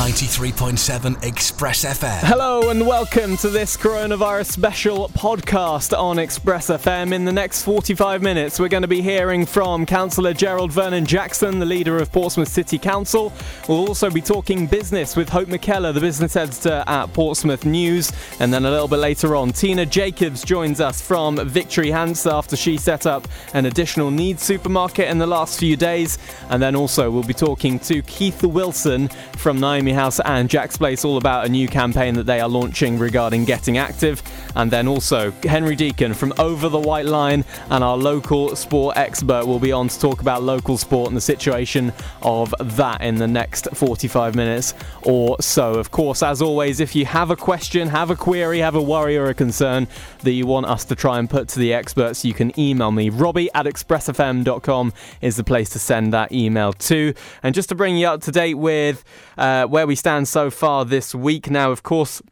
93.7 Express FM. Hello and welcome to this coronavirus special podcast on Express FM. In the next 45 minutes, we're going to be hearing from Councillor Gerald Vernon Jackson, the leader of Portsmouth City Council. We'll also be talking business with Hope McKellar, the business editor at Portsmouth News. And then a little bit later on, Tina Jacobs joins us from Victory Hants after she set up an additional needs supermarket in the last few days. And then also, we'll be talking to Keith Wilson from Naomi And Jack's Place all about a new campaign that they are launching regarding getting active. And then also Henry Deacon from Over the White Line and our local sport expert will be on to talk about local sport and the situation of that in the next 45 minutes or so. Of course, as always, if you have a question, have a query, have a worry or a concern that you want us to try and put to the experts, you can email me. Robbie at expressfm.com is the place to send that email to. And just to bring you up to date with uh, where we stand so far this week. Now, of course,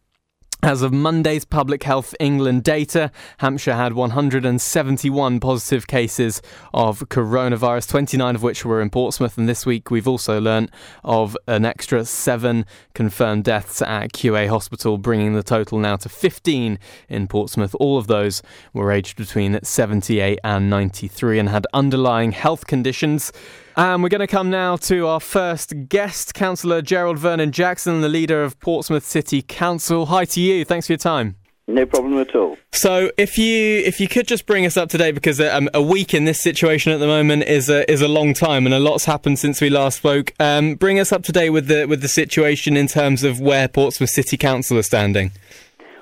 as of Monday's Public Health England data, Hampshire had 171 positive cases of coronavirus, 29 of which were in Portsmouth. And this week we've also learnt of an extra seven confirmed deaths at QA Hospital, bringing the total now to 15 in Portsmouth. All of those were aged between 78 and 93 and had underlying health conditions. And we're going to come now to our first guest, Councillor Gerald Vernon Jackson, the leader of Portsmouth City Council. Hi to you. Thanks for your time. No problem at all. So, if you if you could just bring us up to date, because a, um, a week in this situation at the moment is a is a long time, and a lot's happened since we last spoke. Um, bring us up to date with the with the situation in terms of where Portsmouth City Council are standing.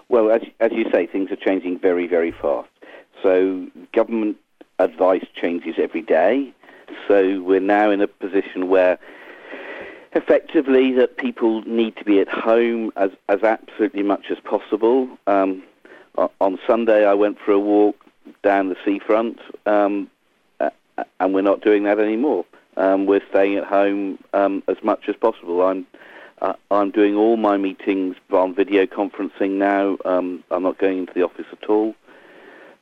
Well, as as you say, things are changing very very fast. So, government advice changes every day. So we're now in a position where effectively that people need to be at home as, as absolutely much as possible. Um, on Sunday, I went for a walk down the seafront, um, and we're not doing that anymore. Um, we're staying at home um, as much as possible. I'm uh, I'm doing all my meetings on video conferencing now. Um, I'm not going into the office at all.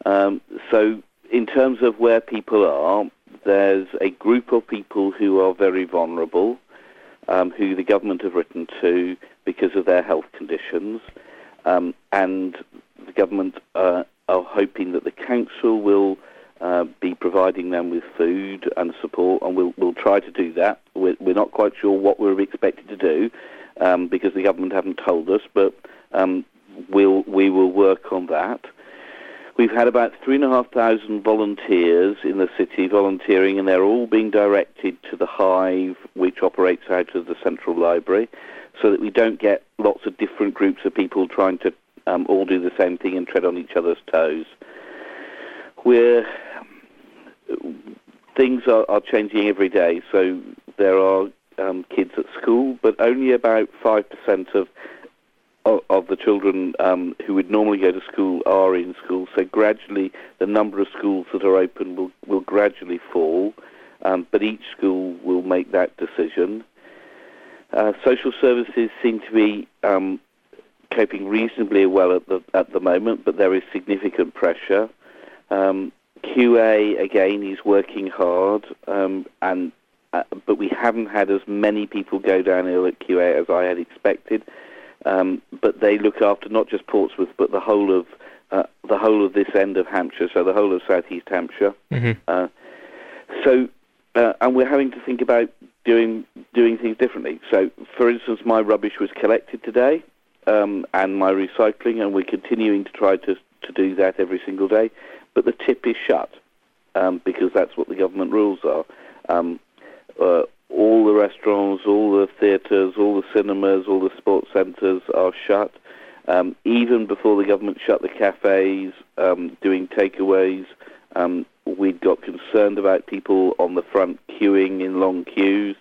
Um, so, in terms of where people are, there's a group of people who are very vulnerable, um, who the government have written to because of their health conditions, um, and the government uh, are hoping that the council will uh, be providing them with food and support, and we'll, we'll try to do that. We're, we're not quite sure what we're expected to do um, because the government haven't told us, but um, we'll, we will work on that. We've had about 3,500 volunteers in the city volunteering, and they're all being directed to the hive, which operates out of the central library, so that we don't get lots of different groups of people trying to um, all do the same thing and tread on each other's toes. We're things are, are changing every day. So there are um, kids at school, but only about five percent of of, the children um, who would normally go to school are in school. So gradually, the number of schools that are open will, will gradually fall, um, but each school will make that decision. Uh, social services seem to be um, coping reasonably well at the at the moment, but there is significant pressure. Um, QA again is working hard, um, and uh, but we haven't had as many people go down ill at QA as I had expected. Um, but they look after not just Portsmouth, but the whole of uh, the whole of this end of Hampshire, so the whole of southeast Hampshire. Mm-hmm. Uh, so, uh, and we're having to think about doing doing things differently. So, for instance, my rubbish was collected today, um, and my recycling, and we're continuing to try to to do that every single day. But the tip is shut um, because that's what the government rules are. Um, uh, all the restaurants, all the theatres, all the cinemas, all the sports centres are shut. Um, even before the government shut the cafes, um, doing takeaways, um, we'd got concerned about people on the front queuing in long queues,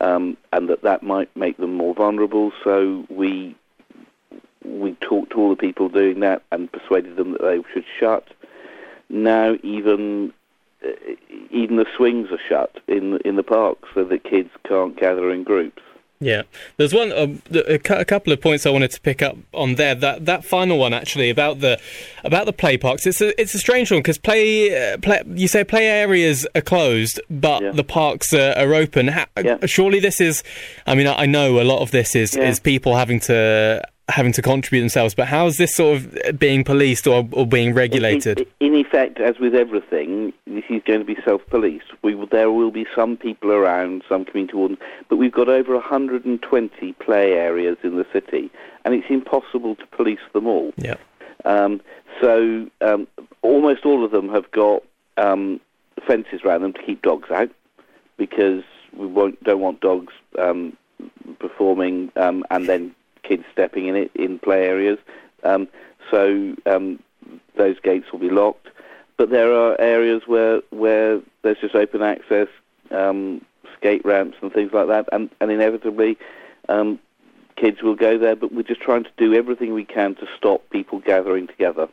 um, and that that might make them more vulnerable. So we we talked to all the people doing that and persuaded them that they should shut. Now even even the swings are shut in in the park so that kids can't gather in groups. Yeah, there's one uh, a couple of points I wanted to pick up on there. That that final one actually about the about the play parks. It's a it's a strange one because play, uh, play you say play areas are closed, but yeah. the parks are, are open. Yeah. Surely this is. I mean, I, I know a lot of this is yeah. is people having to having to contribute themselves. But how is this sort of being policed or, or being regulated? In, in, effect, as with everything, this is going to be self-policed. We will, there will be some people around, some community wardens, but we've got over 120 play areas in the city, and it's impossible to police them all. Yeah. Um, so um, almost all of them have got um, fences around them to keep dogs out, because we don't want dogs um, performing um, and then kids stepping in it in play areas. Um, so um, those gates will be locked. But there are areas where where there's just open access, um, skate ramps and things like that, and, and inevitably um, kids will go there. But we're just trying to do everything we can to stop people gathering together.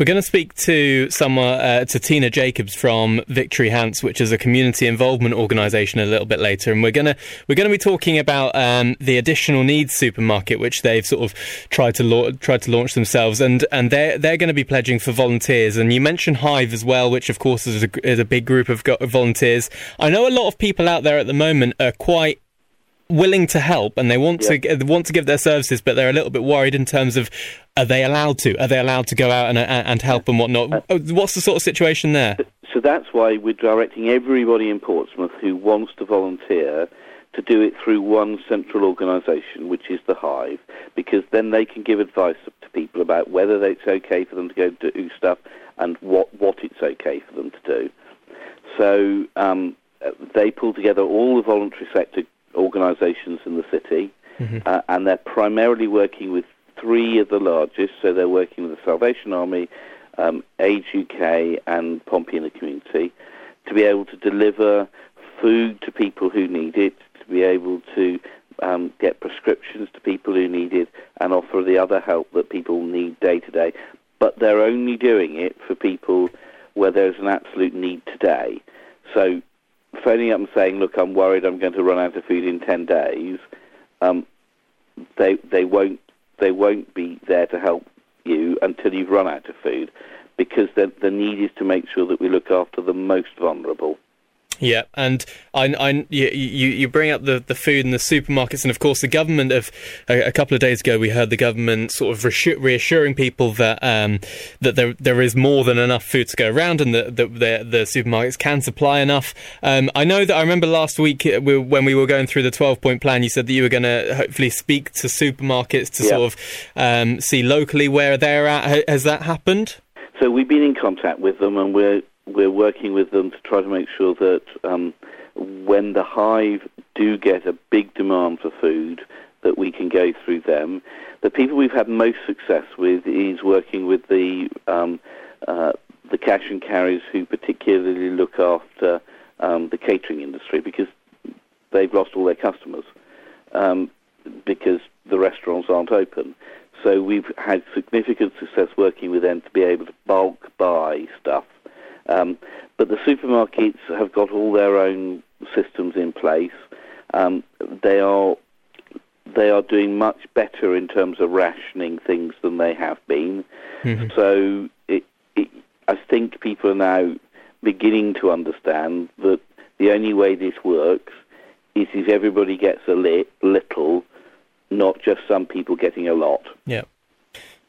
We're going to speak to someone, uh, to Tina Jacobs from Victory Hants, which is a community involvement organisation, a little bit later, and we're going to we're going to be talking about um, the additional needs supermarket, which they've sort of tried to la- tried to launch themselves, and and they're they're going to be pledging for volunteers. And you mentioned Hive as well, which of course is a, is a big group of volunteers. I know a lot of people out there at the moment are quite willing to help and they want yeah. to want to give their services, but they're a little bit worried in terms of are they allowed to? Are they allowed to go out and and help and whatnot? Uh, oh, What's the sort of situation there? So that's why we're directing everybody in Portsmouth who wants to volunteer to do it through one central organisation, which is the Hive, because then they can give advice to people about whether it's okay for them to go do stuff and what what it's okay for them to do. So um, they pull together all the voluntary sector organisations in the city, mm-hmm. uh, and they're primarily working with three of the largest. So they're working with the Salvation Army, um, Age UK, and Pompey in the Community to be able to deliver food to people who need it, to be able to um, get prescriptions to people who need it, and offer the other help that people need day to day. But they're only doing it for people where there's an absolute need today. So phoning up and saying, "Look, I'm worried. I'm going to run out of food in ten days," um, they they won't they won't be there to help you until you've run out of food, because the the need is to make sure that we look after the most vulnerable. Yeah, and I, I, you, you bring up the, the food and the supermarkets, and of course the government of a, a couple of days ago we heard the government sort of reassuring people that um, that there there is more than enough food to go around, and that the, the, the supermarkets can supply enough. Um, I know that I remember last week uh, when we were going through the twelve point plan, you said that you were going to hopefully speak to supermarkets to yep. sort of um, see locally where they're at. Has that happened? So we've been in contact with them, and we're we're working with them to try to make sure that um, when the hive do get a big demand for food, that we can go through them. The people we've had most success with is working with the um, uh, the cash and carries who particularly look after um, the catering industry because they've lost all their customers um, because the restaurants aren't open. So we've had significant success working with them to be able to bulk buy stuff um, but the supermarkets have got all their own systems in place. Um, they are they are doing much better in terms of rationing things than they have been. Mm-hmm. So it, it, I think people are now beginning to understand that the only way this works is if everybody gets a li- little, not just some people getting a lot. Yeah.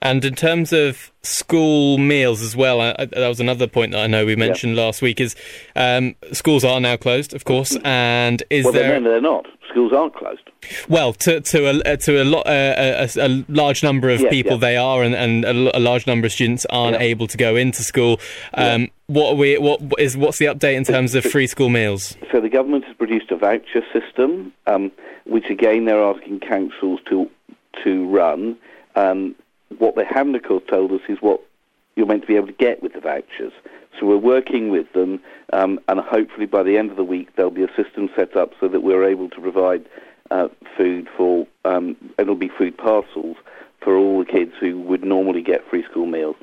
And in terms of school meals as well, I, I, that was another point that I know we mentioned yeah. last week. Is um, schools are now closed, of course, and is well, there? No, they're not. Schools aren't closed. Well, to to a to a, lot, uh, a, a, large number of yeah, people, yeah. they are, and, and a, a, large number of students aren't able to go into school. Um, what are we? What is? What's the update in terms of free school meals? So the government has produced a voucher system, um, which again they're asking councils to to run. Um, what they haven't, of course, told us is what you're meant to be able to get with the vouchers. So we're working with them, um, and hopefully by the end of the week there'll be a system set up so that we're able to provide uh, food for, um, it'll be food parcels for all the kids who would normally get free school meals.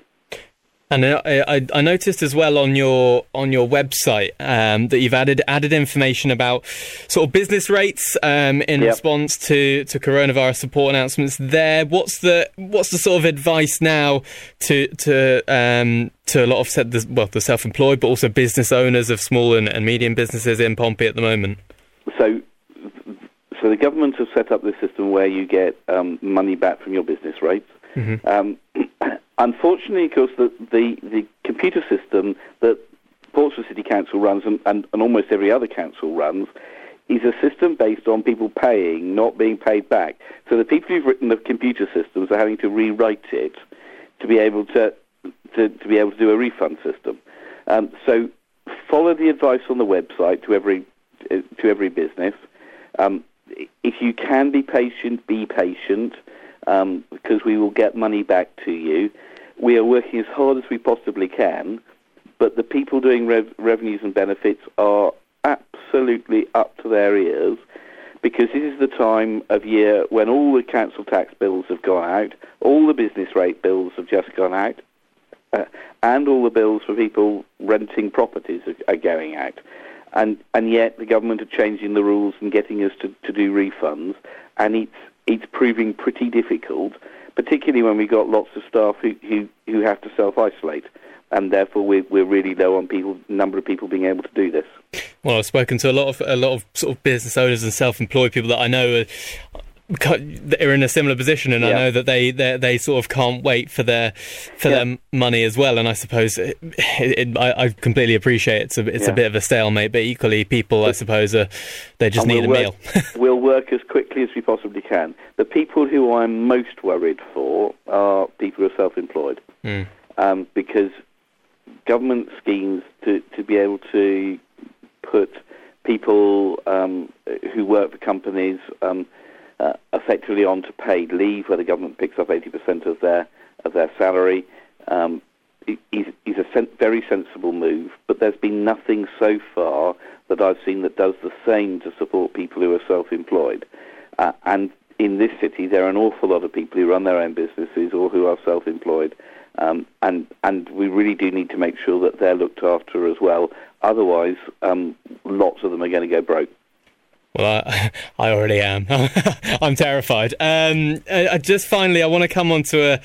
And I, I, I, noticed as well on your on your website um, that you've added added information about sort of business rates um, in yep. response to, to coronavirus support announcements. There, what's the what's the sort of advice now to to um, to a lot of the, well the self employed, but also business owners of small and, and medium businesses in Pompey at the moment? So, so the government have set up this system where you get um, money back from your business rates. Mm-hmm. Unfortunately, of course, the, the, the computer system that Portsmouth City Council runs and, and, and almost every other council runs is a system based on people paying, not being paid back. So the people who've written the computer systems are having to rewrite it to be able to to, to be able to do a refund system. Um, so follow the advice on the website to every to every business. Um, if you can be patient, be patient um, because we will get money back to you. We are working as hard as we possibly can, but the people doing rev- revenues and benefits are absolutely up to their ears because this is the time of year when all the council tax bills have gone out, all the business rate bills have just gone out, uh, and all the bills for people renting properties are, are, going out. And, and yet the government are changing the rules and getting us to, to do refunds, and it's it's proving pretty difficult, particularly when we've got lots of staff who, who, who have to self-isolate. And therefore, we're, we're really low on people, number of people being able to do this. Well, I've spoken to a lot of a lot of sort of business owners and self-employed people that I know are are in a similar position, and yeah. I know that they, they they sort of can't wait for their for yeah. their money as well. And I suppose it, it, I, I, completely appreciate it's a it's yeah. a bit of a stalemate, but equally, people I suppose are they just need we'll a work, meal. we'll work as quickly as we possibly can. The people who I'm most worried for are people who are self-employed, mm. um, because government schemes to to be able to put people um, who work for companies. Um, uh, effectively onto paid leave, where the government picks up 80% of their of their salary, um, is, is a sen- very sensible move. But there's been nothing so far that I've seen that does the same to support people who are self-employed. Uh, and in this city, there are an awful lot of people who run their own businesses or who are self-employed. Um, and and we really do need to make sure that they're looked after as well. Otherwise, um, lots of them are going to go broke. Well, I, I already am. I'm terrified. Um, uh, just finally, I want to come on to a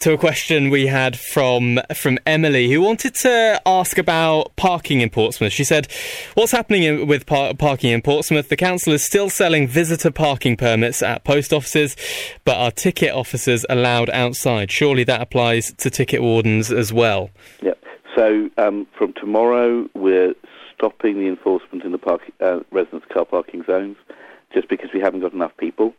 to a question we had from from Emily, who wanted to ask about parking in Portsmouth. She said, "What's happening in, with par- parking in Portsmouth? The council is still selling visitor parking permits at post offices, but are ticket officers allowed outside? Surely that applies to ticket wardens as well." Yep. So um, from tomorrow, we're stopping the enforcement in the park, uh, residence car parking zones just because we haven't got enough people.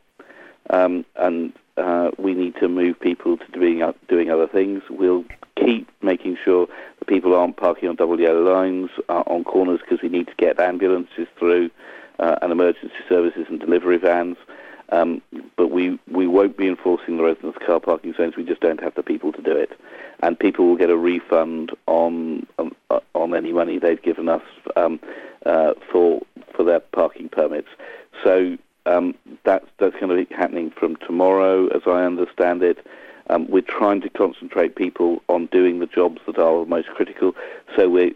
Um, and uh, we need to move people to doing, uh, doing other things. We'll keep making sure that people aren't parking on double yellow lines, uh, on corners, because we need to get ambulances through uh, and emergency services and delivery vans. Um, but we, we won't be enforcing the residence car parking zones. We just don't have the people to do it. And people will get a refund on on, on any money they've given us um, uh, for for their parking permits. So um, that's that's going to be happening from tomorrow, as I understand it. Um, we're trying to concentrate people on doing the jobs that are most critical. So we're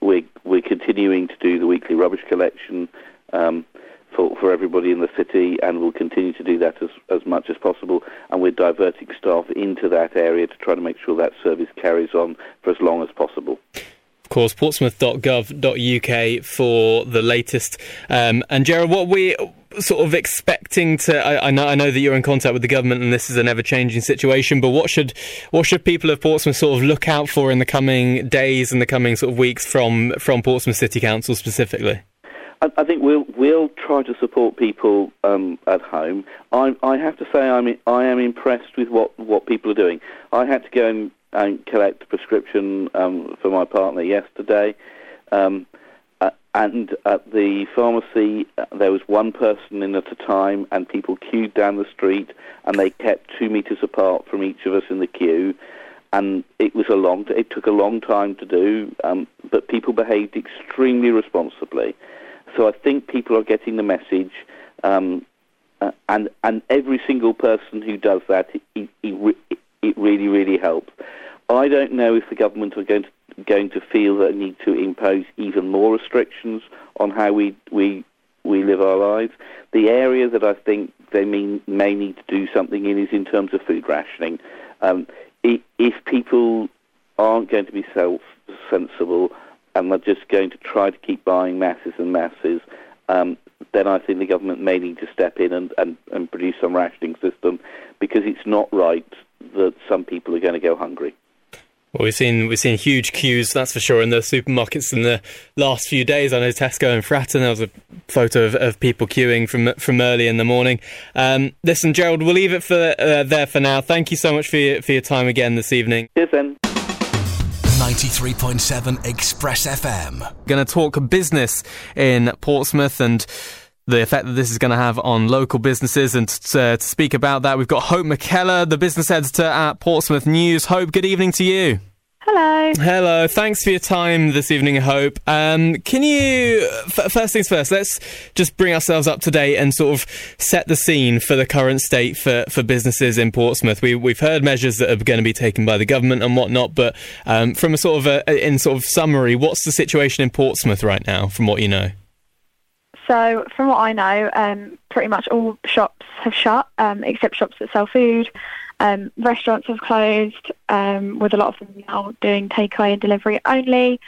we're, we're continuing to do the weekly rubbish collection. For, for everybody in the city, and we'll continue to do that as, as much as possible. And we're diverting staff into that area to try to make sure that service carries on for as long as possible. Of course, portsmouth.gov.uk for the latest. Um, and Gerald, what we sort of expecting to? I, I, know, I know that you're in contact with the government, and this is an ever-changing situation. But what should what should people of Portsmouth sort of look out for in the coming days and the coming sort of weeks from from Portsmouth City Council specifically? I, I think we'll we'll try to support people um, at home. I, I have to say I'm I am impressed with what, what people are doing. I had to go and, and collect a prescription um, for my partner yesterday, um, uh, and at the pharmacy uh, there was one person in at a time, and people queued down the street, and they kept two meters apart from each of us in the queue and it was a long. It took a long time to do, um, but people behaved extremely responsibly. So I think people are getting the message, um, uh, and and every single person who does that, it, it, it really really helps. I don't know if the government are going to going to feel that need to impose even more restrictions on how we we we live our lives. The area that I think they mean, may need to do something in is in terms of food rationing. Um, if people aren't going to be self-sensible and they're just going to try to keep buying masses and masses, um, then I think the government may need to step in and, and, and produce some rationing system because it's not right that some people are going to go hungry. Well, we've seen we've seen huge queues, that's for sure, in the supermarkets in the last few days. I know Tesco and Fratton. There was a photo of, of people queuing from from early in the morning. Um, listen, Gerald, we'll leave it for uh, there for now. Thank you so much for your, for your time again this evening. Cheers, then. 93.7 Express FM. Going to talk business in Portsmouth and the effect that this is going to have on local businesses. And to, to speak about that, we've got Hope McKellar, the business editor at Portsmouth News. Hope, good evening to you. Hello. Hello. Thanks for your time this evening, Hope. Um, can you, f- first things first, let's just bring ourselves up to date and sort of set the scene for the current state for, for businesses in Portsmouth. We, we've heard measures that are going to be taken by the government and whatnot, but um, from a sort of a, in sort of summary, what's the situation in Portsmouth right now, from what you know? So, from what I know, um, pretty much all shops have shut, um, except shops that sell food. Um, restaurants have closed, um, with a lot of them now doing takeaway and delivery only.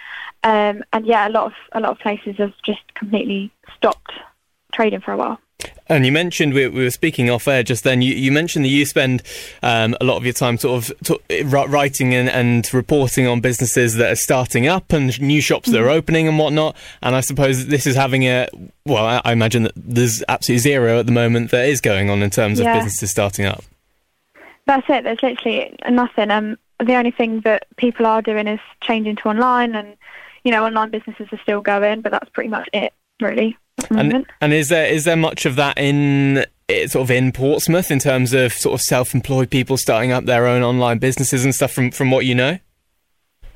Um, and yeah, a lot of a lot of places have just completely stopped trading for a while. And you mentioned we, we, were speaking off air just then. You, you mentioned that you spend um, a lot of your time sort of t- writing and, and, reporting on businesses that are starting up and new shops that are mm-hmm. opening and whatnot. And I suppose this is having a well, I, I imagine that there's absolutely zero at the moment that is going on in terms yeah. of businesses starting up. That's it. There's literally nothing. Um, the only thing that people are doing is changing to online, and you know, online businesses are still going, but that's pretty much it, really. And, and is there is there much of that in eh, sort of in Portsmouth in terms of sort of self-employed people starting up their own online businesses and stuff from from what you know?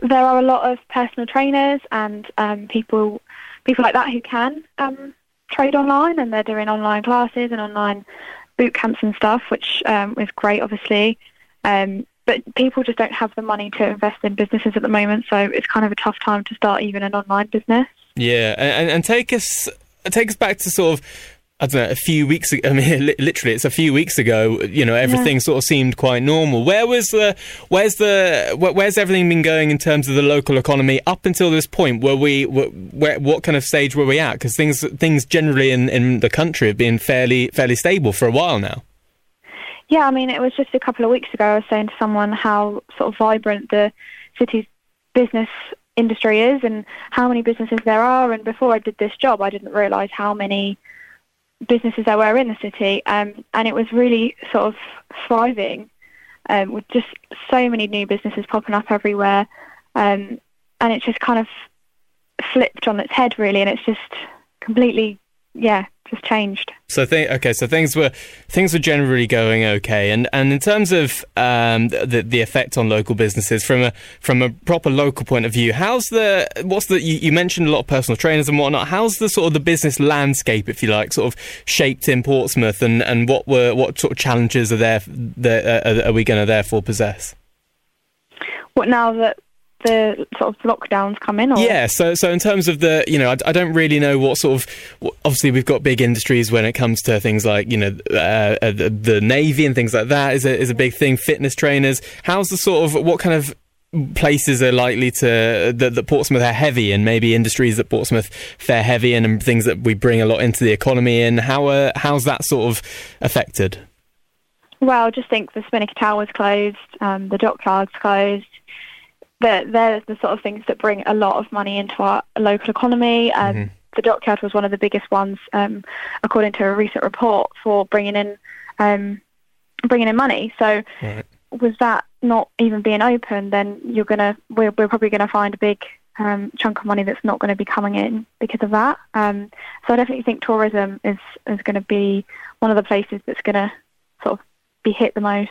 There are a lot of personal trainers and um, people people like that who can um, trade online and they're doing online classes and online boot camps and stuff, which um, is great, obviously. Um, but people just don't have the money to invest in businesses at the moment, so it's kind of a tough time to start even an online business. Yeah, and, and take us take us back to sort of I don't know, a few weeks ago, I mean, literally, it's a few weeks ago, you know, everything yeah. sort of seemed quite normal. Where was the, where's the, where's everything been going in terms of the local economy up until this point? Were we, where, what kind of stage were we at? Because things, things generally in, in the country have been fairly, fairly stable for a while now. Yeah, I mean, it was just a couple of weeks ago I was saying to someone how sort of vibrant the city's business industry is and how many businesses there are. And before I did this job, I didn't realise how many businesses there were in the city. Um, and it was really sort of thriving um, with just so many new businesses popping up everywhere. Um, and it just kind of flipped on its head, really. And it's just completely, yeah, just changed. So th- okay, so things were things were generally going okay, and and in terms of um, the the effect on local businesses from a from a proper local point of view, how's the what's the you, you, mentioned a lot of personal trainers and whatnot. How's the sort of the business landscape, if you like, sort of shaped in Portsmouth, and, and what were what sort of challenges are there that uh, are we going to therefore possess? What now that the sort of lockdowns come in? Or? Yeah, so so in terms of the, you know, I, I don't really know what sort of. Obviously, we've got big industries when it comes to things like you know uh, uh, the, the navy and things like that is a is a big thing. Fitness trainers. How's the sort of what kind of places are likely to that, that Portsmouth are heavy in, maybe industries that Portsmouth fare heavy in, and things that we bring a lot into the economy in. How uh, how's that sort of affected? Well, I just think the Spinnaker Tower's closed, um, the dockyard's closed, they're, they're the sort of things that bring a lot of money into our local economy. Um, mm-hmm. The dockyard was one of the biggest ones, um, according to a recent report, for bringing in um, bringing in money. So, right. with that not even being open, then you're gonna we're, we're probably going to find a big um, chunk of money that's not going to be coming in because of that. Um, so I definitely think tourism is is going to be one of the places that's going to sort of be hit the most.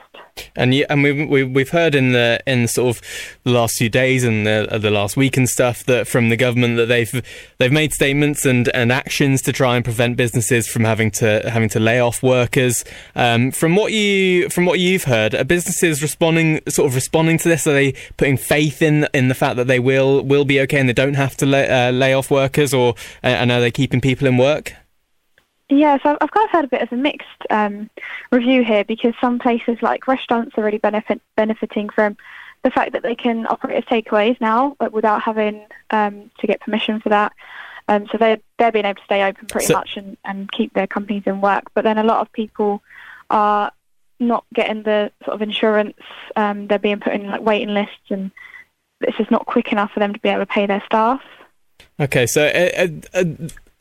And you, and we've we, we've heard in the in sort of the last few days and the, the last week and stuff that from the government that they've they've made statements and, and actions to try and prevent businesses from having to having to lay off workers. Um, from what you from what you've heard, are businesses responding sort of responding to this? Are they putting faith in in the fact that they will will be okay and they don't have to lay, uh, lay off workers, or and are they keeping people in work? Yeah, so I've kind of had a bit of a mixed um, review here because some places like restaurants are really benefit, benefiting from the fact that they can operate as takeaways now but without having um, to get permission for that. Um, so they're, they're being able to stay open pretty so, much and, and keep their companies in work. But then a lot of people are not getting the sort of insurance. Um, they're being put in like waiting lists and it's just not quick enough for them to be able to pay their staff. Okay, so uh, uh,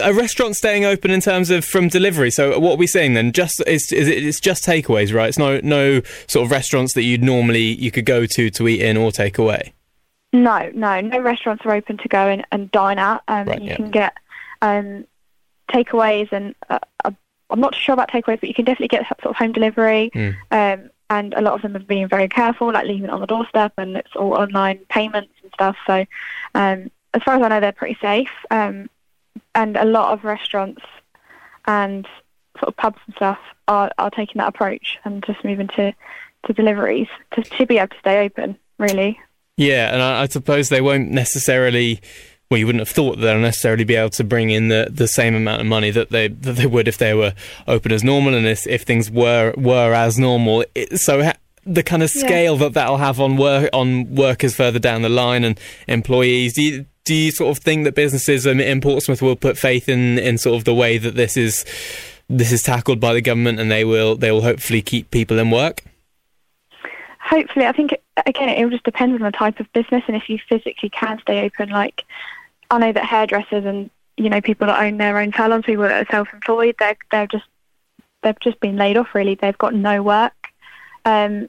a restaurant staying open in terms of from delivery. So what are we saying then? Just is, is it, it's just takeaways, right? It's no no sort of restaurants that you'd normally you could go to to eat in or take away. No, no, no restaurants are open to go in and dine at. Um, right, you yeah. can get um, takeaways, and uh, uh, I'm not sure about takeaways, but you can definitely get sort of home delivery. Mm. Um, and a lot of them are being very careful, like leaving it on the doorstep, and it's all online payments and stuff. So, um, as far as I know, they're pretty safe. Um, and a lot of restaurants and sort of pubs and stuff are, are taking that approach and just moving to, to deliveries to, to be able to stay open, really. Yeah, and I, I suppose they won't necessarily well, you wouldn't have thought that they'll necessarily be able to bring in the, the same amount of money that they that they would if they were open as normal and if, if things were were as normal. It, so ha- the kind of scale yeah. that that'll have on work on workers further down the line and employees. Do you, do you sort of think that businesses in Portsmouth will put faith in, in sort of the way that this is this is tackled by the government and they will they will hopefully keep people in work? Hopefully, I think again it all just depends on the type of business and if you physically can stay open. Like I know that hairdressers and you know people that own their own salons, people that are self-employed, they're they're just they've just been laid off. Really, they've got no work. Um,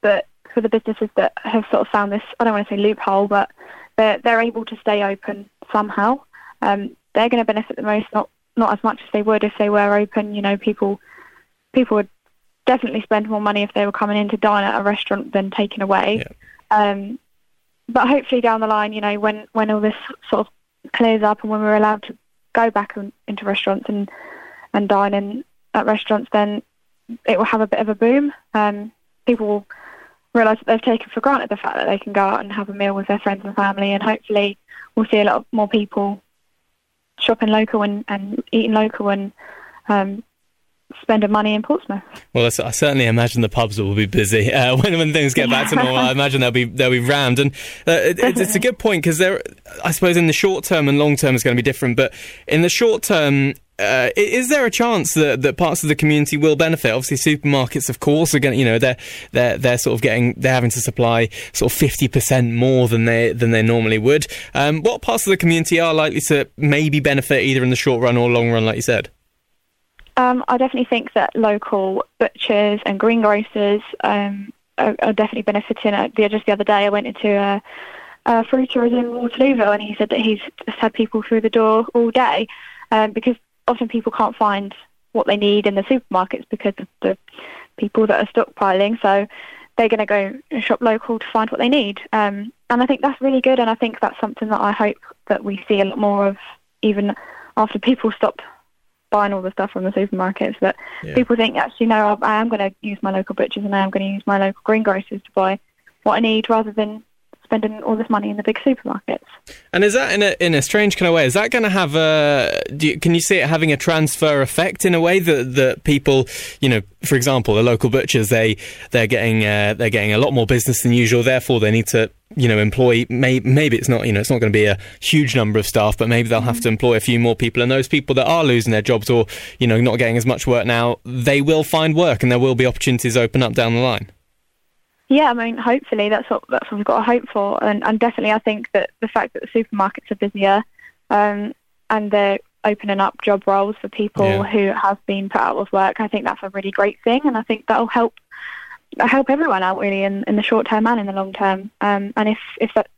but for the businesses that have sort of found this, I don't want to say loophole, but they're, they're able to stay open somehow. Um, they're going to benefit the most, not not as much as they would if they were open. You know, people people would definitely spend more money if they were coming in to dine at a restaurant than taken away. Yeah. Um, but hopefully down the line, you know, when when all this sort of clears up and when we're allowed to go back into restaurants and and dine in at restaurants, then it will have a bit of a boom. Um, people will realise that they've taken for granted the fact that they can go out and have a meal with their friends and family, and hopefully we'll see a lot more people shopping local and, and eating local and um, spending money in Portsmouth. Well, I certainly imagine the pubs will be busy uh, when when things get back to normal. I imagine they'll be they'll be rammed, and uh, it, it's a good point because there, I suppose, in the short term and long term is going to be different. But in the short term, uh, is there a chance that, that parts of the community will benefit? Obviously, supermarkets, of course, are going. You know, they're they're they're sort of getting they're having to supply sort of fifty percent more than they than they normally would. Um, what parts of the community are likely to maybe benefit either in the short run or long run, like you said? Um, I definitely think that local butchers and greengrocers um, are, are, definitely benefiting. Uh, just the other day, I went into a, fruiter in Waterlooville, and he said that he's had people through the door all day um, because often people can't find what they need in the supermarkets because of the people that are stockpiling. So they're going to go and shop local to find what they need. Um, and I think that's really good. And I think that's something that I hope that we see a lot more of, even after people stop buying all the stuff from the supermarkets. That yeah. people think, actually, no, I am going to use my local butchers and I am going to use my local greengrocers to buy what I need rather than spending all this money in the big supermarkets. And is that in a in a strange kind of way? Is that going to have a? You, can you see it having a transfer effect in a way that that people, you know, for example, the local butchers they they're getting uh, they're getting a lot more business than usual. Therefore, they need to you know employ may, maybe it's not you know it's not going to be a huge number of staff but maybe they'll have to employ a few more people and those people that are losing their jobs or you know not getting as much work now they will find work and there will be opportunities open up down the line yeah, I mean, hopefully that's what that's what we've got to hope for, and, and definitely I think that the fact that the supermarkets are busier, um, and they're opening up job roles for people yeah. who have been put out of work, I think that's a really great thing, and I think that'll help help everyone out really in, in the short term and in the long term. Um, and if if that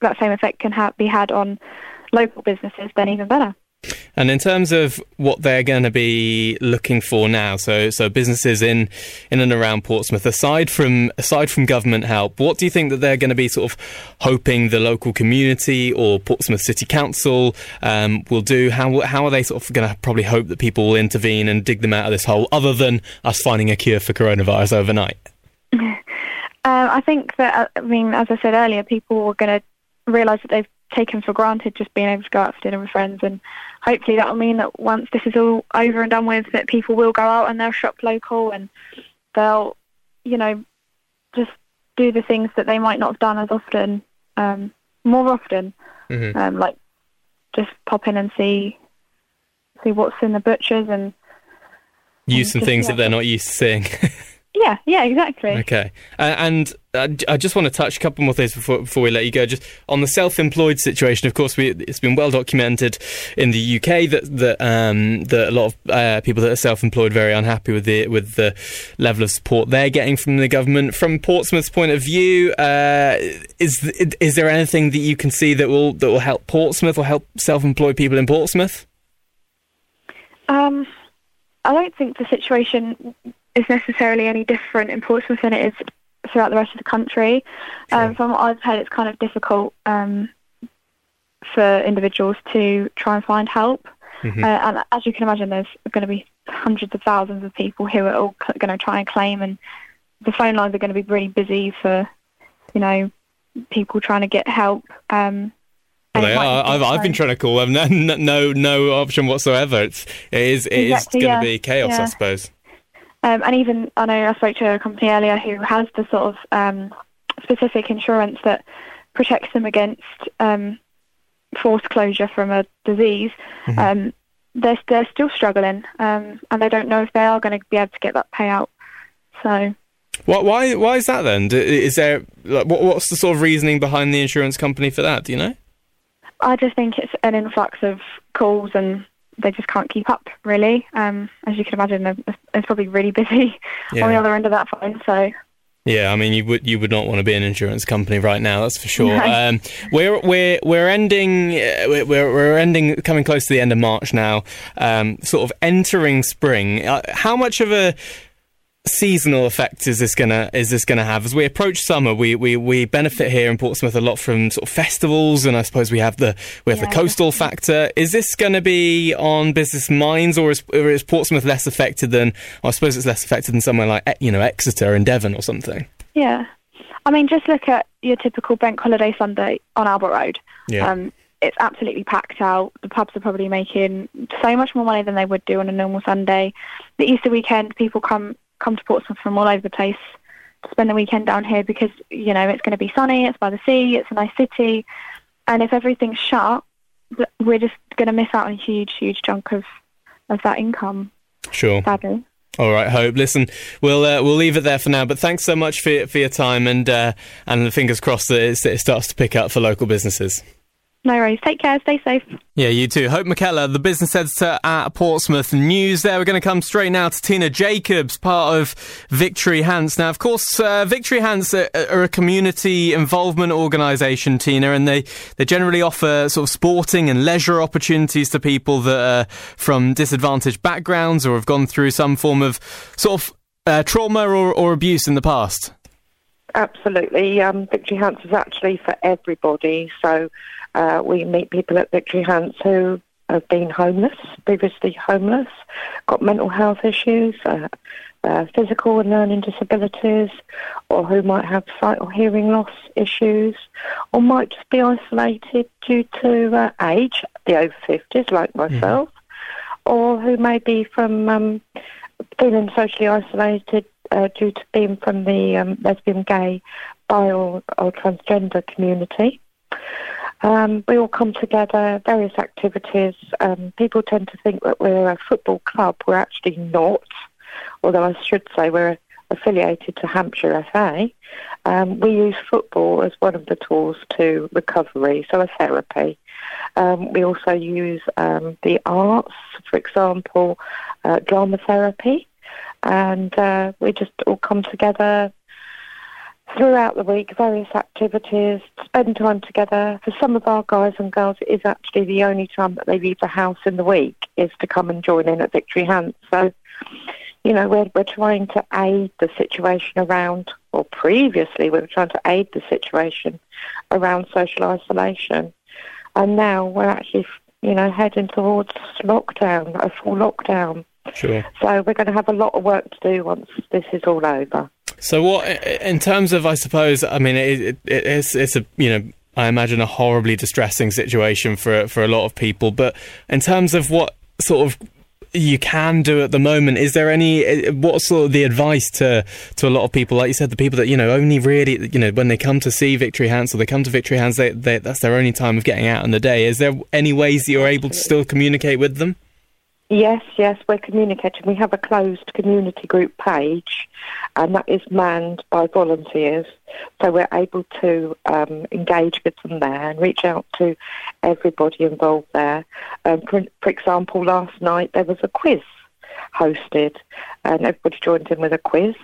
that same effect can ha- be had on local businesses, then even better. And in terms of what they're going to be looking for now, so so businesses in in and around Portsmouth, aside from aside from government help, what do you think that they're going to be sort of hoping the local community or Portsmouth City Council um, will do? How how are they sort of going to probably hope that people will intervene and dig them out of this hole, other than us finding a cure for coronavirus overnight? Um, I think that, uh, I mean, as I said earlier, people are going to realise that they've taken for granted just being able to go out for dinner with friends and hopefully that will mean that once this is all over and done with that people will go out and they'll shop local and they'll you know just do the things that they might not have done as often um, more often mm-hmm. um, like just pop in and see see what's in the butchers and use some things yeah. that they're not used to seeing Yeah, yeah, exactly. Okay, uh, and uh, I just want to touch a couple more things before before we let you go. Just on the self-employed situation, of course, we, it's been well documented in the UK that that um, that a lot of uh, people that are self-employed are very unhappy with the with the level of support they're getting from the government. From Portsmouth's point of view, uh, is is there anything that you can see that will that will help Portsmouth or help self-employed people in Portsmouth? Um, I don't think the situation is necessarily any different in Portsmouth than it is throughout the rest of the country. Sure. Um, from what I've heard, it's kind of difficult um, for individuals to try and find help. Mm-hmm. Uh, and as you can imagine, there's going to be hundreds of thousands of people who are all going to try and claim, and the phone lines are going to be really busy for, you know, people trying to get help. Um, well, they are. I've, I've been trying to call them. No, no, no option whatsoever. It's it is it exactly, is going to yeah. be chaos, yeah. I suppose. Um, and even I know I spoke to a company earlier who has the sort of um, specific insurance that protects them against um, forced closure from a disease. Mm-hmm. Um, they're they're still struggling, um, and they don't know if they are going to be able to get that payout. So. What, why why is that then? Is there like, what, what's the sort of reasoning behind the insurance company for that? Do you know? I just think it's an influx of calls and they just can't keep up really. Um, as you can imagine, it's probably really busy yeah. on the other end of that phone. So. Yeah, I mean, you would you would not want to be an insurance company right now. That's for sure. No. Um, we're we're we're ending uh, we're we're ending coming close to the end of March now. Um, sort of entering spring. Uh, how much of a seasonal effect is this gonna is this gonna have as we approach summer we, we we benefit here in Portsmouth a lot from sort of festivals and I suppose we have the we have yeah, the coastal definitely. factor is this going to be on business minds or is, or is Portsmouth less affected than I suppose it's less affected than somewhere like you know Exeter and Devon or something yeah I mean just look at your typical bank holiday Sunday on Albert Road yeah um, it's absolutely packed out. The pubs are probably making so much more money than they would do on a normal Sunday. The Easter weekend, people come come to Portsmouth from all over the place to spend the weekend down here because you know it's going to be sunny, it's by the sea, it's a nice city, and if everything's shut, we're just going to miss out on a huge, huge chunk of of that income. Sure. Sadly. All right, Hope. Listen, we'll uh, we'll leave it there for now. But thanks so much for for your time, and uh, and fingers crossed that it starts to pick up for local businesses. No worries. Take care. Stay safe. Yeah, you too. Hope McKellar, the business editor at Portsmouth News. There, we're going to come straight now to Tina Jacobs, part of Victory Hants. Now, of course, uh, Victory Hants are, are, a community involvement organisation, Tina, and they, they generally offer sort of sporting and leisure opportunities to people that are from disadvantaged backgrounds or have gone through some form of sort of uh, trauma or, or abuse in the past. Absolutely. Um, Victory Hants is actually for everybody. So uh, we meet people at Victory Hants who have been homeless, previously homeless, got mental health issues, uh, uh, physical and learning disabilities, or who might have sight or hearing loss issues, or might just be isolated due to uh, age, the over 50s like mm-hmm. myself, mm-hmm. or who may be from um, feeling socially isolated uh, due to being from the um, lesbian, gay, bi or, or transgender community. Um, we all come together, various activities. Um, people tend to think that we're a football club. We're actually not, although I should say we're affiliated to Hampshire FA. Um, we use football as one of the tools to recovery, so a therapy. Um, we also use um, the arts, for example, uh, drama therapy, and uh, we just all come together throughout the week, various activities, spend time together. For some of our guys and girls, it is actually the only time that they leave the house in the week is to come and join in at Victory Hants. So, you know, we're, we're trying to aid the situation around, or previously we were trying to aid the situation around social isolation. And now we're actually, you know, heading towards lockdown, a full lockdown. Sure. So we're going to have a lot of work to do once this is all over. So, what in terms of, I suppose, I mean, it, it, it's it's a you know, I imagine a horribly distressing situation for for a lot of people. But in terms of what sort of you can do at the moment. Is there any what sort of the advice to to a lot of people, like you said, the people that you know only really you know when they come to see Victory Hants or they come to Victory Hants, they, they, that's their only time of getting out in the day. Is there any ways that you're able to still communicate with them? Yes, yes, we're communicating. We have a closed community group page, and that is manned by volunteers. So we're able to um, engage with them there and reach out to everybody involved there. Um, for, for example, last night there was a quiz hosted, and everybody joined in with a quiz.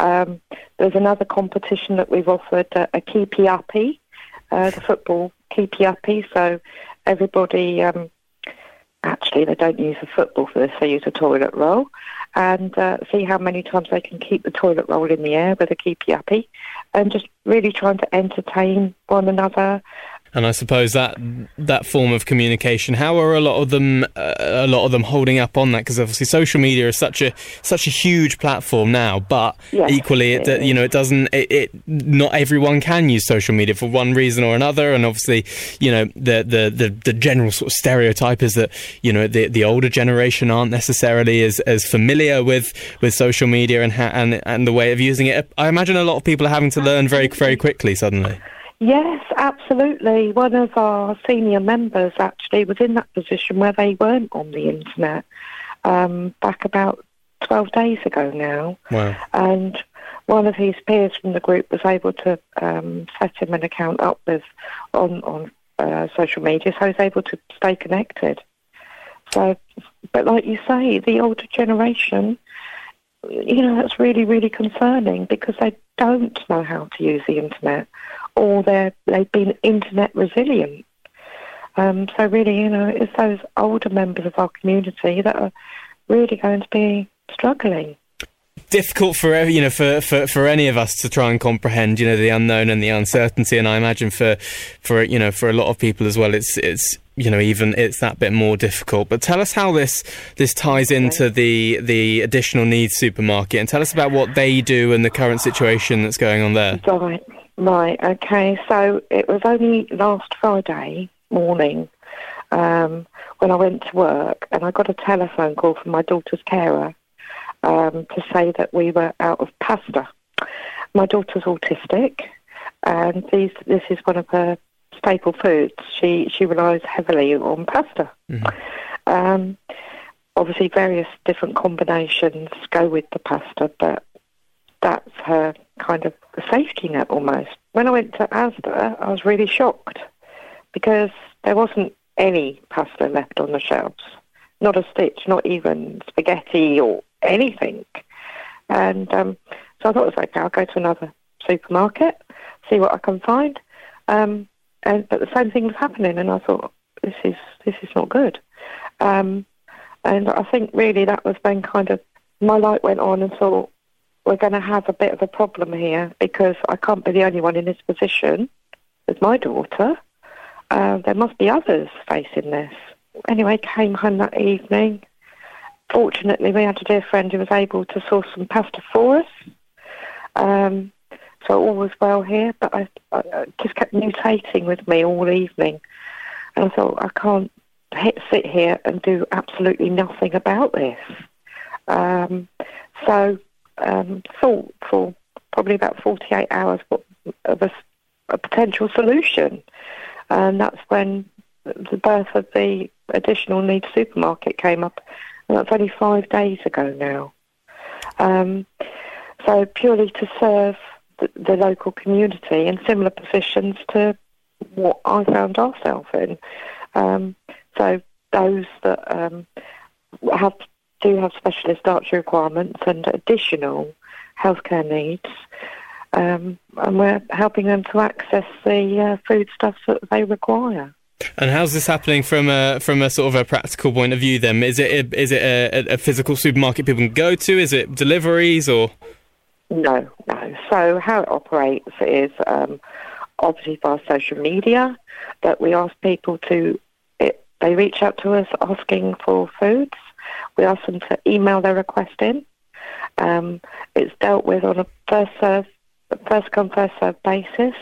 Um, there's another competition that we've offered, uh, a keepy uppy, uh, the football keepy uppy. So everybody um, actually they don't use a football for this, they use a toilet roll, and uh, see how many times they can keep the toilet roll in the air with a keepy uppy, and just really trying to entertain one another and I suppose that that form of communication, how are a lot of them uh, a lot of them holding up on that? Because obviously social media is such a such a huge platform now, but yes, equally, it, you know, it doesn't. It, it, not everyone can use social media for one reason or another, and obviously, you know, the the the, the general sort of stereotype is that you know the the older generation aren't necessarily as, as familiar with with social media and ha- and and the way of using it. I imagine a lot of people are having to learn very very quickly suddenly. Yes, absolutely. One of our senior members actually was in that position where they weren't on the internet um, back about 12 days ago now. Wow. And one of his peers from the group was able to um, set him an account up with on, on uh, social media, so he was able to stay connected. So, but like you say, the older generation, you know, that's really, really concerning because they don't know how to use the internet or they're, they've been internet resilient. Um, so really, you know, it's those older members of our community that are really going to be struggling. Difficult for you know for, for, for any of us to try and comprehend you know the unknown and the uncertainty. And I imagine for for you know for a lot of people as well it's it's you know even it's that bit more difficult. But tell us how this this ties into the the additional needs supermarket and tell us about what they do and the current situation that's going on there. Right right okay so it was only last Friday morning um, when I went to work and I got a telephone call from my daughter's carer um, to say that we were out of pasta. My daughter's autistic, and these, this is one of her staple foods. She she relies heavily on pasta. Mm-hmm. Um, obviously, various different combinations go with the pasta, but that's her kind of safety net almost. When I went to Asda, I was really shocked because there wasn't any pasta left on the shelves. Not a stitch, not even spaghetti or anything. And um, so I thought it was okay, I'll go to another supermarket, see what I can find. Um, and but the same thing was happening, and I thought this is this is not good. Um, and I think really that was when kind of my light went on and thought we're going to have a bit of a problem here because I can't be the only one in this position with my daughter. Uh, there must be others facing this. Anyway, came home that evening, fortunately, we had a dear friend who was able to source some pasta for us. Um, so all was well here, but I, I, just kept mutating with me all evening. And I thought, I can't hit, sit here and do absolutely nothing about this. Um, so um, thought for probably about 48 hours of a, a potential solution. And that's when the birth of the additional needs supermarket came up and that's only five days ago now. Um, so purely to serve the, the, local community in similar positions to what I found ourselves in. Um, so those that um, have do have specialist dietary requirements and additional healthcare needs um, and we're helping them to access the uh, foodstuffs that they require. And how's this happening from a from a sort of a practical point of view? Then is it a, is it a, a physical supermarket people can go to? Is it deliveries or? No, no. So how it operates is um, obviously via social media that we ask people to. It, they reach out to us asking for foods. We ask them to email their request in. Um, it's dealt with on a first serve, first come first serve basis.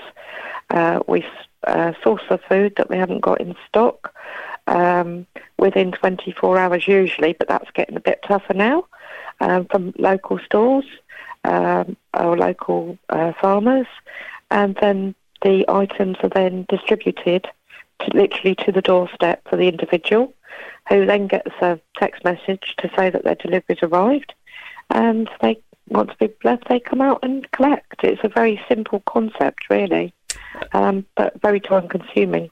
Uh, we uh, source the food that we haven't got in stock um, within 24 hours usually, but that's getting a bit tougher now um, from local stores um, or local uh, farmers, and then the items are then distributed to, literally to the doorstep for the individual, who then gets a text message to say that their delivery's arrived, and they want to be blessed, they come out and collect. It's a very simple concept, really um, but very time consuming.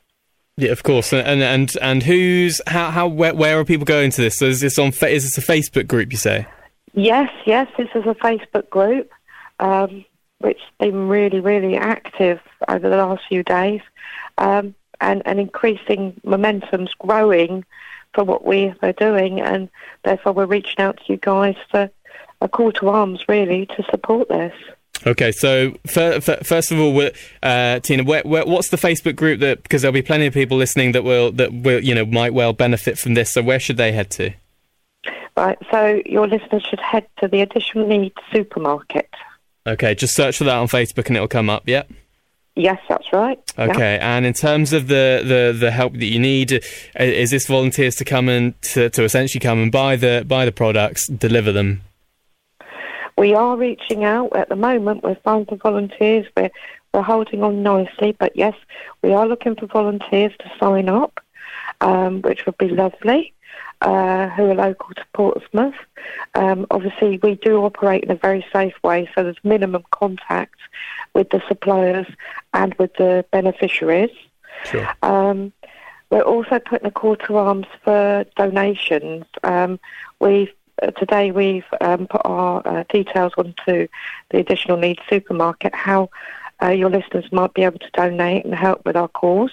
Yeah, of course. And and and who's how how where, where are people going to this? So is this on is this a Facebook group? You say? Yes, yes. This is a Facebook group, um, which has been really really active over the last few days, um, and and increasing momentum's growing for what we are doing, and therefore we're reaching out to you guys for a call to arms really to support this. Okay, so first of all, uh, Tina, where, where, what's the Facebook group that because there'll be plenty of people listening that will that will you know might well benefit from this. So where should they head to? Right, so your listeners should head to the Additional Needs Supermarket. Okay, just search for that on Facebook and it'll come up. Yeah. Yes, that's right. Okay, yeah. and in terms of the, the, the help that you need, uh, is this volunteers to come and to, to essentially come and buy the buy the products, deliver them? We are reaching out at the moment. We're finding volunteers. We're, we're holding on nicely, but yes, we are looking for volunteers to sign up, um, which would be lovely. Uh, who are local to Portsmouth. Um, obviously, we do operate in a very safe way, so there's minimum contact with the suppliers and with the beneficiaries. Sure. Um, we're also putting a call to arms for donations. Um, we've today we've um, put our uh, details onto the Additional Needs Supermarket, how uh, your listeners might be able to donate and help with our cause.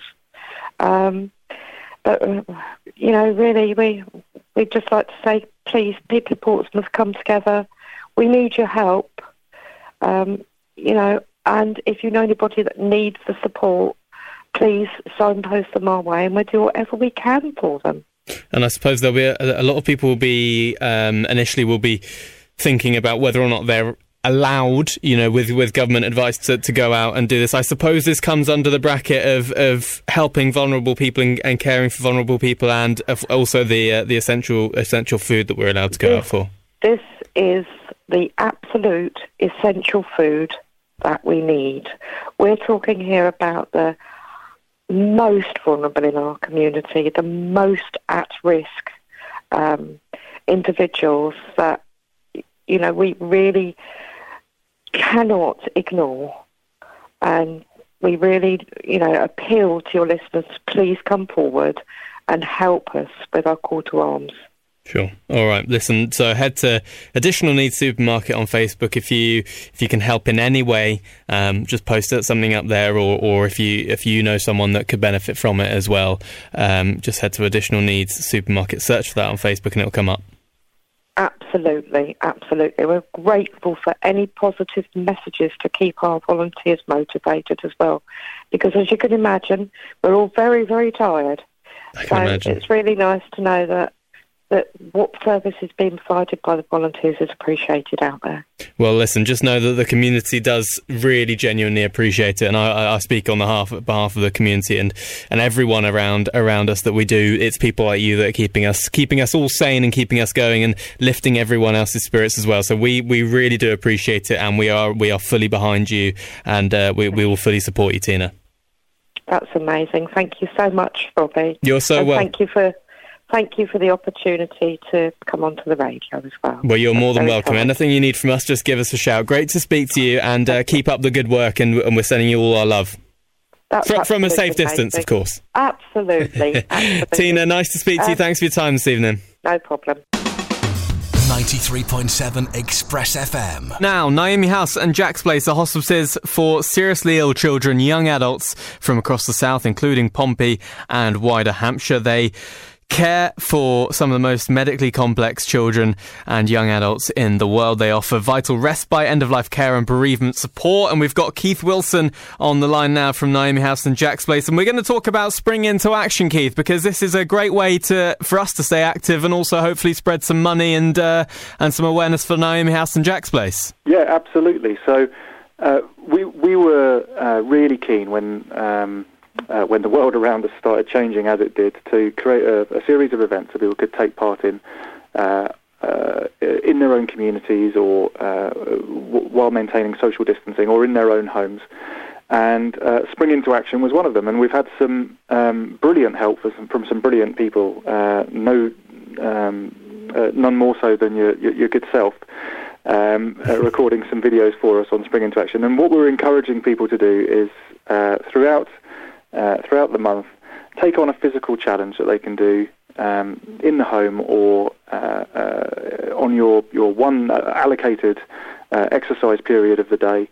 Um, but, uh, you know, really, we, we'd just like to say, please, people of Portsmouth, come together. We need your help. Um, you know, and if you know anybody that needs the support, please signpost them our way and we'll do whatever we can for them. And I suppose there'll be a, a lot of people will be um, initially will be thinking about whether or not they're allowed, you know, with, with government advice to, to go out and do this. I suppose this comes under the bracket of, of helping vulnerable people and, and caring for vulnerable people, and also the uh, the essential essential food that we're allowed to go this, out for. This is the absolute essential food that we need. We're talking here about the most vulnerable in our community, the most at risk um, individuals that, you know, we really cannot ignore. And we really, you know, appeal to your listeners, please come forward and help us with our call to arms. Sure. All right. Listen. So head to Additional Needs Supermarket on Facebook if you if you can help in any way. Um, just post something up there, or, or if you if you know someone that could benefit from it as well. Um, just head to Additional Needs Supermarket. Search for that on Facebook, and it'll come up. Absolutely, absolutely. We're grateful for any positive messages to keep our volunteers motivated as well, because as you can imagine, we're all very very tired. I can so imagine. it's really nice to know that that what service is being provided by the volunteers is appreciated out there. Well, listen, just know that the community does really genuinely appreciate it, and I, I speak on behalf, behalf of the community and, and everyone around around us that we do. It's people like you that are keeping us keeping us all sane and keeping us going and lifting everyone else's spirits as well. So we, we really do appreciate it, and we are we are fully behind you, and uh, we we will fully support you, Tina. That's amazing. Thank you so much, Robbie. You're so and well. Thank you for thank you for the opportunity to come onto the radio as well. Well, you're That's more than very welcome. kind. Anything you need from us, just give us a shout. Great to speak to you, and uh, keep up the good work. And, and we're sending you all our love That's from, from a absolutely safe distance, of course. Absolutely. absolutely. Tina, nice to speak to you. Um, Thanks for your time this evening. No problem. 93.7 Express FM. Now, Naomi House and Jack's Place are hospices for seriously ill children, young adults from across the south, including Pompey and wider Hampshire. They care for some of the most medically complex children and young adults in the world. They offer vital respite, end of life care, and bereavement support. And we've got Keith Wilson on the line now from Naomi House and Jack's Place. And we're going to talk about spring into action, Keith, because this is a great way to for us to stay active and also hopefully spread some money and uh, and some awareness for Naomi House and Jack's Place. Yeah, absolutely. So uh, we we were uh, really keen when. Um, uh, when the world around us started changing as it did, to create a, a series of events that people could take part in uh, uh, in their own communities or uh, w- while maintaining social distancing or in their own homes. And uh, Spring into Action was one of them. And we've had some um, brilliant help some, from some brilliant people, uh, no, um, none more so than your, your, your good self. Um, recording some videos for us on Spring into Action. And what we're encouraging people to do is throughout uh, throughout the month, take on a physical challenge that they can do um, in the home or uh, uh, on your, your one uh, allocated uh, exercise period of the day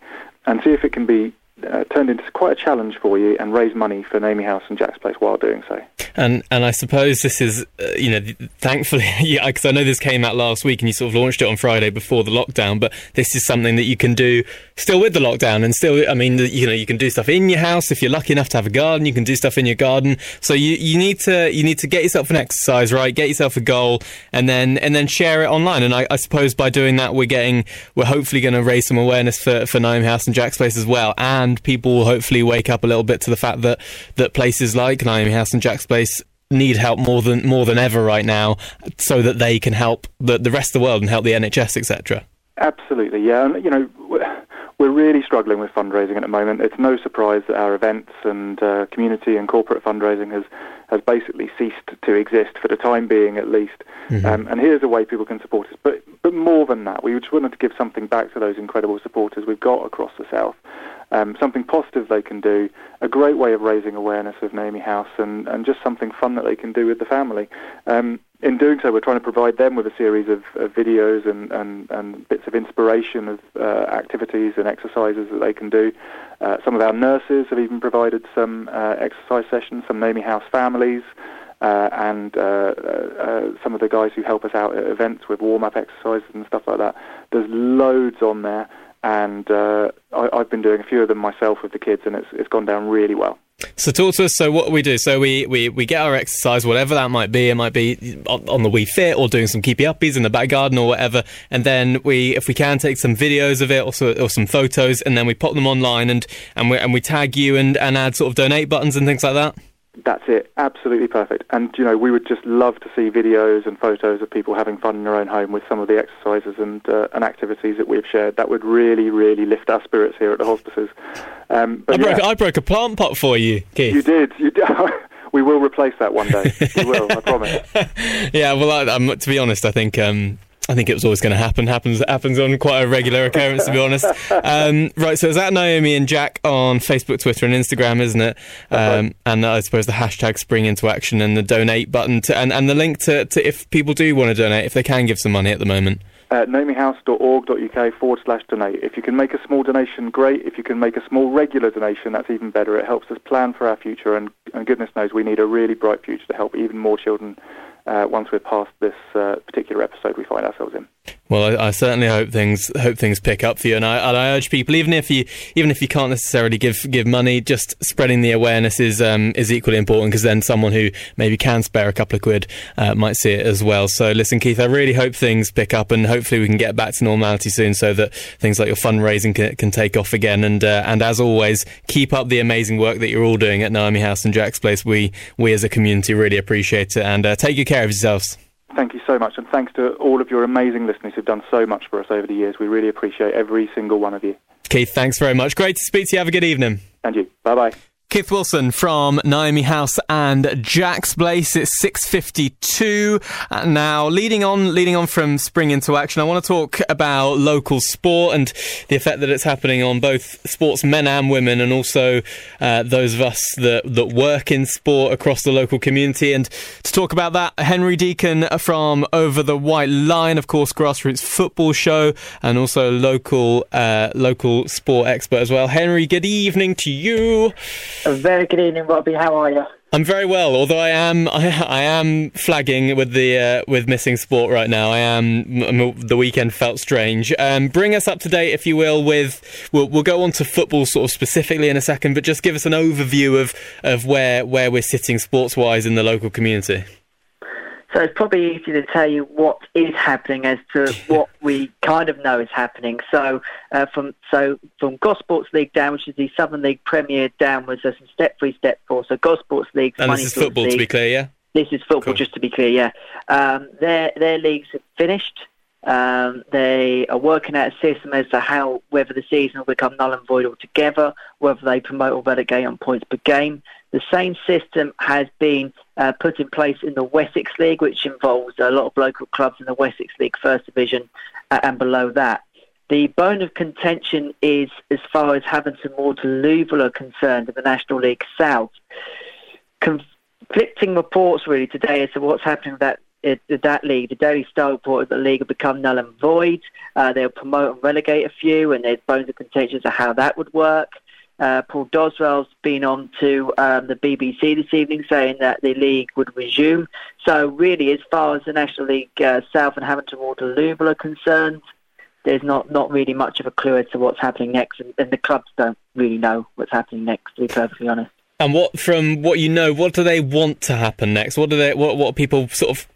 and see if it can be uh, turned into quite a challenge for you and raise money for Naomi House and Jack's Place while doing so. And and I suppose this is, uh, you know, thankfully, yeah, because I know this came out last week and you sort of launched it on Friday before the lockdown, but this is something that you can do still with the lockdown and still, I mean, you know, you can do stuff in your house if you're lucky enough to have a garden. You can do stuff in your garden. So you, you need to you need to get yourself an exercise right, get yourself a goal, and then and then share it online. And I, I suppose by doing that, we're getting we're hopefully going to raise some awareness for for Naomi House and Jack's Place as well, and people will hopefully wake up a little bit to the fact that that places like Naomi House and Jack's Place need help more than more than ever right now, so that they can help the the rest of the world and help the NHS, etc. Absolutely, yeah. And you know, we're really struggling with fundraising at the moment. It's no surprise that our events and uh, community and corporate fundraising has has basically ceased to exist for the time being, at least. Mm-hmm. Um, and here's a way people can support us. But but more than that, we just wanted to give something back to those incredible supporters we've got across the south um, something positive they can do, a great way of raising awareness of Naomi House, and, and just something fun that they can do with the family. Um, in doing so, we're trying to provide them with a series of, of videos and, and, and, bits of inspiration of uh, activities and exercises that they can do. Uh, some of our nurses have even provided some uh, exercise sessions, some Naomi House families. Uh, and uh, uh, some of the guys who help us out at events with warm-up exercises and stuff like that. There's loads on there and uh, I, have been doing a few of them myself with the kids, and it's it's gone down really well. So talk to us. So what we do? So we, we, we get our exercise, whatever that might be. It might be on, on the Wii Fit or doing some keepy uppies in the back garden or whatever. And then we, if we can, take some videos of it or, so, or some photos, and then we pop them online and and we and we tag you and, and add sort of donate buttons and things like that. That's it. Absolutely perfect. And, you know, we would just love to see videos and photos of people having fun in their own home with some of the exercises and, uh, and activities that we've shared. That would really, really lift our spirits here at the hospices. Um, I, broke, yeah. I broke a plant pot for you, Keith. You did. You did. we will replace that one day. we will, I promise. yeah, well, I, to be honest, I think um, I think it was always going to happen. Happens happens on quite a regular occurrence, to be honest. Um, right, so is that Naomi and Jack on Facebook, Twitter, and Instagram, isn't it? Um. And I suppose the hashtag Spring into Action and the donate button, to, and and the link to, to if people do want to donate, if they can give some money at the moment. Uh, naomihouse.org.uk forward slash donate. If you can make a small donation, great. If you can make a small regular donation, that's even better. It helps us plan for our future, and, and goodness knows we need a really bright future to help even more children once we're past this uh, particular episode we find ourselves in. Well, I, I, certainly hope things hope things pick up for you, and I, and I, urge people, even if you even if you can't necessarily give give money, just spreading the awareness is um, is equally important because then someone who maybe can spare a couple of quid uh, might see it as well. So, listen, Keith, I really hope things pick up, and hopefully we can get back to normality soon, so that things like your fundraising can, can take off again. And uh, and as always, keep up the amazing work that you're all doing at Naomi House and Jack's Place. We we as a community really appreciate it, and uh, take good care of yourselves. Thank you so much, and thanks to all of your amazing listeners who've done so much for us over the years. We really appreciate every single one of you. Keith, thanks very much. Great to speak to you. Have a good evening. And you. Bye bye. Keith Wilson from Naomi House and Jack's Place. It's 6.52 uh, now. Leading on, leading on from spring into action, I want to talk about local sport and the effect that it's happening on both sports men and women and also uh, those of us that, that work in sport across the local community. And to talk about that, Henry Deacon from Over the White Line, of course, grassroots football show and also local, uh, local sport expert as well. Henry, good evening to you. A very good evening, Robbie. How are you? I'm very well, although I am I, I am flagging with the uh, with missing sport right now. I am the weekend felt strange. Um, bring us up to date, if you will. With we'll, we'll go on to football sort of specifically in a second, but just give us an overview of of where where we're sitting sports wise in the local community. So it's probably easy to tell you what is happening as to what we kind of know is happening. So uh, from so from Gosports League down, which is the Southern League Premier downwards, there's some step three, step four. So Gosports League. And this is football, League. to be clear, yeah. This is football, cool. just to be clear, yeah. Um, their their leagues have finished. Um, they are working out a system as to how whether the season will become null and void altogether, whether they promote or relegate on points per game. The same system has been uh, put in place in the Wessex League, which involves a lot of local clubs in the Wessex League First Division uh, and below that. The bone of contention is as far as Havant and Waterlooville are concerned in the National League South. Conflicting reports really today as to what's happening with that uh, that league. The Daily Star reported that the league will become null and void. Uh, they'll promote and relegate a few, and there's bones of contention as to how that would work. Uh, Paul Doswell's been on to um, the BBC this evening saying that the league would resume. So really, as far as the National League uh, South and Havant and Waterlooville are concerned, there's not, not really much of a clue as to what's happening next, and, and the clubs don't really know what's happening next, to be perfectly honest. And what, from what you know, what do they want to happen next? What do they, what, what people sort of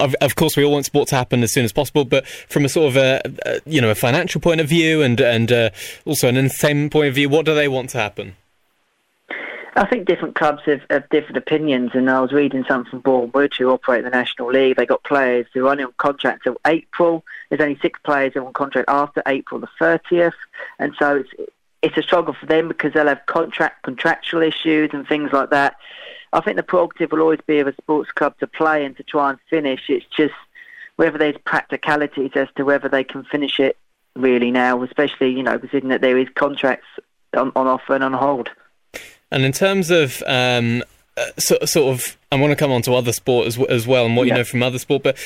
of, of course, we all want sport to happen as soon as possible, but from a sort of a, a you know a financial point of view and and uh, also an entertainment point of view, what do they want to happen? I think different clubs have, have different opinions, and I was reading something from Wood who operate the National League. They got players who are only on contract till April. There's only six players who are on contract after April the 30th, and so it's it's a struggle for them because they'll have contract contractual issues and things like that. I think the prerogative will always be of a sports club to play and to try and finish. It's just whether there's practicalities as to whether they can finish it really now, especially you know considering that there is contracts on, on offer and on hold. And in terms of um, uh, so, sort of, I want to come on to other sport as, as well and what yeah. you know from other sport, but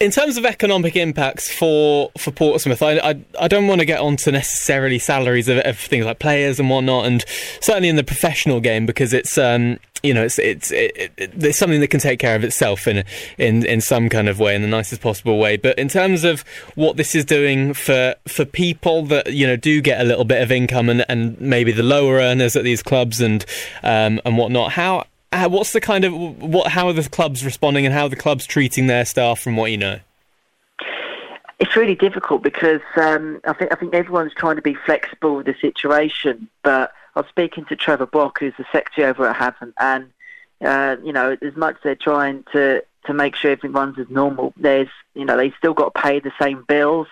in terms of economic impacts for, for Portsmouth, I, I, I don't want to get onto necessarily salaries of, of, things like players and whatnot, and certainly in the professional game because it's um, you know it's it's it, it, it's something that can take care of itself in in in some kind of way in the nicest possible way. But in terms of what this is doing for for people that you know do get a little bit of income and, and maybe the lower earners at these clubs and um, and whatnot, how uh, what's the kind of what? How are the clubs responding, and how are the clubs treating their staff? From what you know, it's really difficult because um, I think I think everyone's trying to be flexible with the situation. But I was speaking to Trevor Brock, who's the secretary over at Havant, and uh, you know, as much as they're trying to to make sure everything runs as normal, there's you know they still got to pay the same bills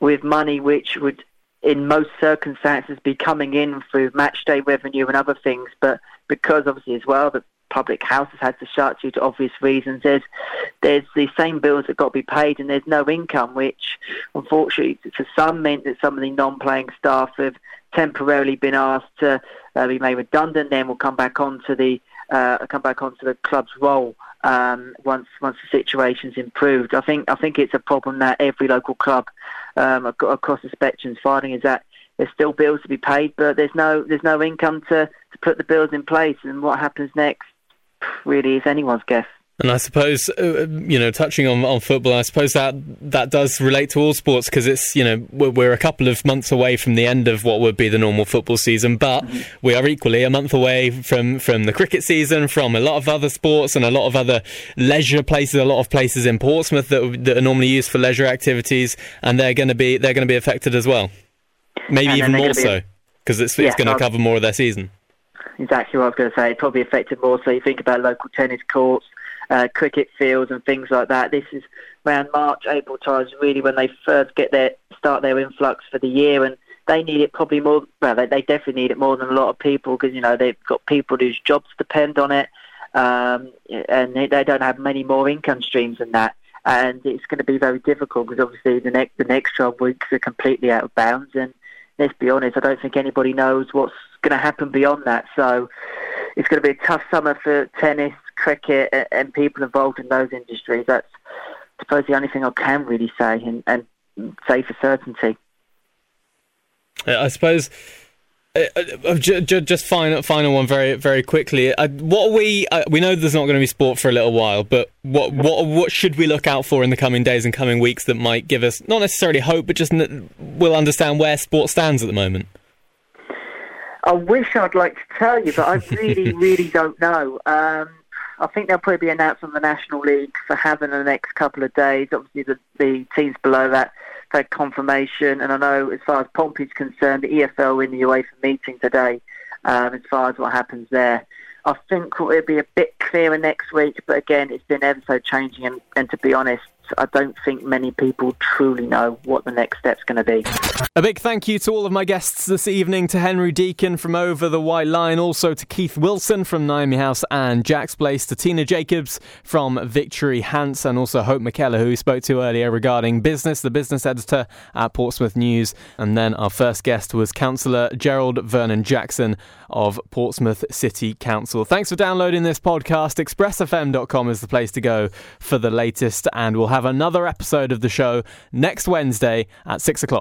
with money which would in most circumstances be coming in through match day revenue and other things, but because obviously as well the public houses has had to shut due to obvious reasons. There's there's the same bills that got to be paid, and there's no income, which unfortunately for some meant that some of the non-playing staff have temporarily been asked to uh, be made redundant. Then we'll come back onto the uh, come back onto the club's role um, once once the situation's improved. I think I think it's a problem that every local club um, across the spectrum finding is that there's still bills to be paid, but there's no there's no income to, to put the bills in place. And what happens next really is anyone's guess. And I suppose, uh, you know, touching on, on football, I suppose that that does relate to all sports because it's, you know, we're, we're, a couple of months away from the end of what would be the normal football season, but mm-hmm. we are equally a month away from, from the cricket season, from a lot of other sports and a lot of other leisure places, a lot of places in Portsmouth that, that are normally used for leisure activities, and they're going to be they're going to be affected as well. Maybe even more so because it's, yeah, it's going to cover more of their season exactly what I was going to say. It probably affected more. So you think about local tennis courts, uh, cricket fields, and things like that. This is around March, April times, really when they first get their start their influx for the year, and they need it probably more. Well, they, they definitely need it more than a lot of people because you know they've got people whose jobs depend on it, um, and they, they don't have many more income streams than that. And it's going to be very difficult because obviously the next the next 12 weeks are completely out of bounds. And let's be honest, I don't think anybody knows what's going to happen beyond that. So it's going to be a tough summer for tennis, cricket, and people involved in those industries. That's I suppose the only thing I can really say and, and say for certainty. I suppose. Uh, uh just final, final one, very, very quickly. Uh, what we uh, we know there's not going to be sport for a little while, but what what what should we look out for in the coming days and coming weeks that might give us not necessarily hope, but just n- we'll understand where sport stands at the moment. I wish I'd like to tell you, but I really, really don't know. Um, I think they'll probably be announced on the National League for having the next couple of days. Obviously, the, the teams below that had confirmation, and I know as far as Pompey's concerned, the EFL in the UEFA meeting today, um, as far as what happens there. I think it'll be a bit clearer next week, but again, it's been ever so changing, and, and to be honest, I don't think many people truly know what the next step's going to be. A big thank you to all of my guests this evening to Henry Deacon from Over the White Line, also to Keith Wilson from Naomi House and Jack's Place, to Tina Jacobs from Victory Hants, and also Hope McKellar, who we spoke to earlier regarding business, the business editor at Portsmouth News. And then our first guest was Councillor Gerald Vernon Jackson of Portsmouth City Council. Thanks for downloading this podcast. ExpressFM.com is the place to go for the latest, and we'll have another episode of the show next Wednesday at 6 o'clock.